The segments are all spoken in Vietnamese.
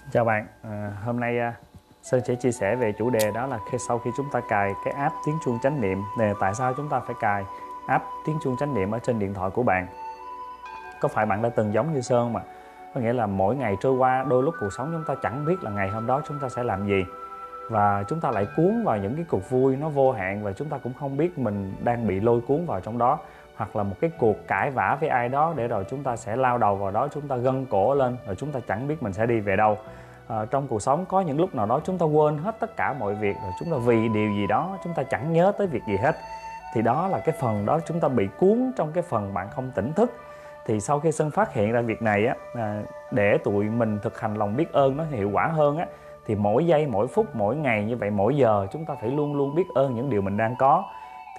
Xin chào bạn, à, hôm nay à, Sơn sẽ chia sẻ về chủ đề đó là khi sau khi chúng ta cài cái app tiếng chuông chánh niệm này tại sao chúng ta phải cài app tiếng chuông chánh niệm ở trên điện thoại của bạn? Có phải bạn đã từng giống như Sơn mà? Có nghĩa là mỗi ngày trôi qua đôi lúc cuộc sống chúng ta chẳng biết là ngày hôm đó chúng ta sẽ làm gì. Và chúng ta lại cuốn vào những cái cuộc vui nó vô hạn và chúng ta cũng không biết mình đang bị lôi cuốn vào trong đó hoặc là một cái cuộc cãi vã với ai đó để rồi chúng ta sẽ lao đầu vào đó chúng ta gân cổ lên rồi chúng ta chẳng biết mình sẽ đi về đâu. À, trong cuộc sống có những lúc nào đó chúng ta quên hết tất cả mọi việc rồi chúng ta vì điều gì đó chúng ta chẳng nhớ tới việc gì hết. Thì đó là cái phần đó chúng ta bị cuốn trong cái phần bạn không tỉnh thức. Thì sau khi sân phát hiện ra việc này á à, để tụi mình thực hành lòng biết ơn nó hiệu quả hơn á thì mỗi giây mỗi phút mỗi ngày như vậy mỗi giờ chúng ta phải luôn luôn biết ơn những điều mình đang có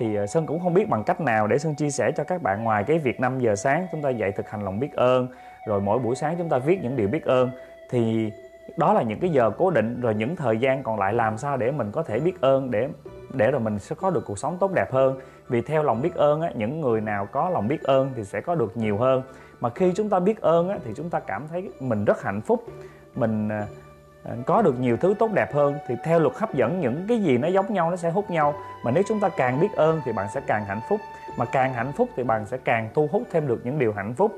thì ờ, Sơn cũng không biết bằng cách nào để Sơn chia sẻ cho các bạn ngoài cái việc 5 giờ sáng chúng ta dạy thực hành lòng biết ơn rồi mỗi buổi sáng chúng ta viết những điều biết ơn. Thì đó là những cái giờ cố định rồi những thời gian còn lại làm sao để mình có thể biết ơn để để rồi mình sẽ có được cuộc sống tốt đẹp hơn. Vì theo lòng biết ơn á, những người nào có lòng biết ơn thì sẽ có được nhiều hơn. Mà khi chúng ta biết ơn á, thì chúng ta cảm thấy mình rất hạnh phúc. Mình ờ, À, có được nhiều thứ tốt đẹp hơn thì theo luật hấp dẫn những cái gì nó giống nhau nó sẽ hút nhau. Mà nếu chúng ta càng biết ơn thì bạn sẽ càng hạnh phúc. Mà càng hạnh phúc thì bạn sẽ càng thu hút thêm được những điều hạnh phúc.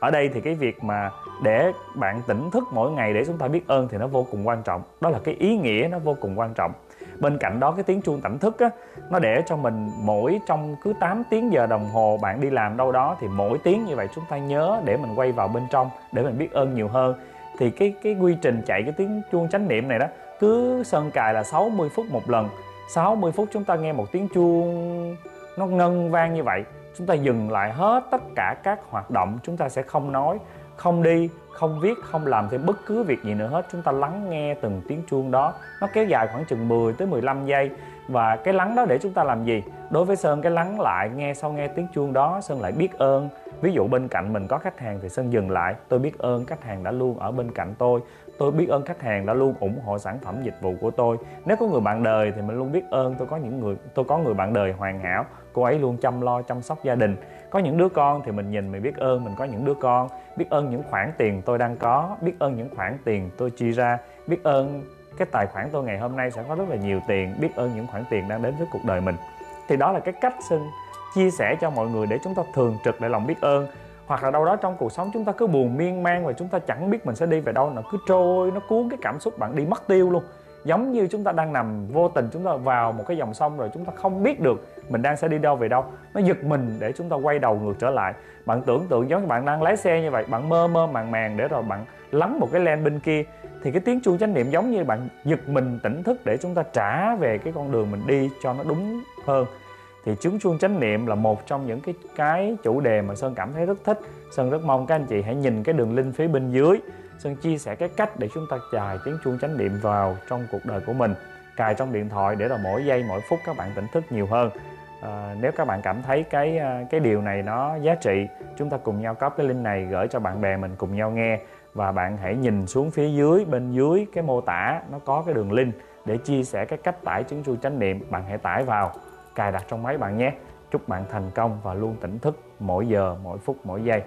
Ở đây thì cái việc mà để bạn tỉnh thức mỗi ngày để chúng ta biết ơn thì nó vô cùng quan trọng. Đó là cái ý nghĩa nó vô cùng quan trọng. Bên cạnh đó cái tiếng chuông tỉnh thức á, nó để cho mình mỗi trong cứ 8 tiếng giờ đồng hồ bạn đi làm đâu đó thì mỗi tiếng như vậy chúng ta nhớ để mình quay vào bên trong để mình biết ơn nhiều hơn thì cái cái quy trình chạy cái tiếng chuông chánh niệm này đó, cứ sơn cài là 60 phút một lần. 60 phút chúng ta nghe một tiếng chuông nó ngân vang như vậy, chúng ta dừng lại hết tất cả các hoạt động, chúng ta sẽ không nói, không đi, không viết, không làm thêm bất cứ việc gì nữa hết. Chúng ta lắng nghe từng tiếng chuông đó. Nó kéo dài khoảng chừng 10 tới 15 giây. Và cái lắng đó để chúng ta làm gì? Đối với sơn, cái lắng lại, nghe sau nghe tiếng chuông đó, sơn lại biết ơn ví dụ bên cạnh mình có khách hàng thì sơn dừng lại. Tôi biết ơn khách hàng đã luôn ở bên cạnh tôi. Tôi biết ơn khách hàng đã luôn ủng hộ sản phẩm dịch vụ của tôi. Nếu có người bạn đời thì mình luôn biết ơn. Tôi có những người, tôi có người bạn đời hoàn hảo. Cô ấy luôn chăm lo, chăm sóc gia đình. Có những đứa con thì mình nhìn mình biết ơn. Mình có những đứa con. Biết ơn những khoản tiền tôi đang có. Biết ơn những khoản tiền tôi chi ra. Biết ơn cái tài khoản tôi ngày hôm nay sẽ có rất là nhiều tiền. Biết ơn những khoản tiền đang đến với cuộc đời mình. Thì đó là cái cách xin chia sẻ cho mọi người để chúng ta thường trực để lòng biết ơn. Hoặc là đâu đó trong cuộc sống chúng ta cứ buồn miên man và chúng ta chẳng biết mình sẽ đi về đâu nó cứ trôi, nó cuốn cái cảm xúc bạn đi mất tiêu luôn. Giống như chúng ta đang nằm vô tình, chúng ta vào một cái dòng sông rồi chúng ta không biết được mình đang sẽ đi đâu về đâu. Nó giật mình để chúng ta quay đầu ngược trở lại. Bạn tưởng tượng giống như bạn đang lái xe như vậy, bạn mơ mơ màng màng để rồi bạn lắng một cái len bên kia. Thì cái tiếng chuông chánh niệm giống như bạn giật mình tỉnh thức để chúng ta trả về cái con đường mình đi cho nó đúng hơn thì chứng chuông chánh niệm là một trong những cái cái chủ đề mà sơn cảm thấy rất thích. Sơn rất mong các anh chị hãy nhìn cái đường link phía bên dưới. Sơn chia sẻ cái cách để chúng ta cài tiếng chuông chánh niệm vào trong cuộc đời của mình. Cài trong điện thoại để là mỗi giây mỗi phút các bạn tỉnh thức nhiều hơn. À, nếu các bạn cảm thấy cái ờ, cái điều này nó giá trị chúng ta cùng nhau copy cái link này gửi cho bạn bè mình cùng nhau nghe. Và bạn hãy nhìn xuống phía dưới bên dưới cái mô tả nó có cái đường link để chia sẻ cái cách tải chứng chuông chánh niệm. Bạn hãy tải vào cài đặt trong máy bạn nhé. Chúc bạn thành công và luôn tỉnh thức mỗi giờ, mỗi phút, mỗi giây.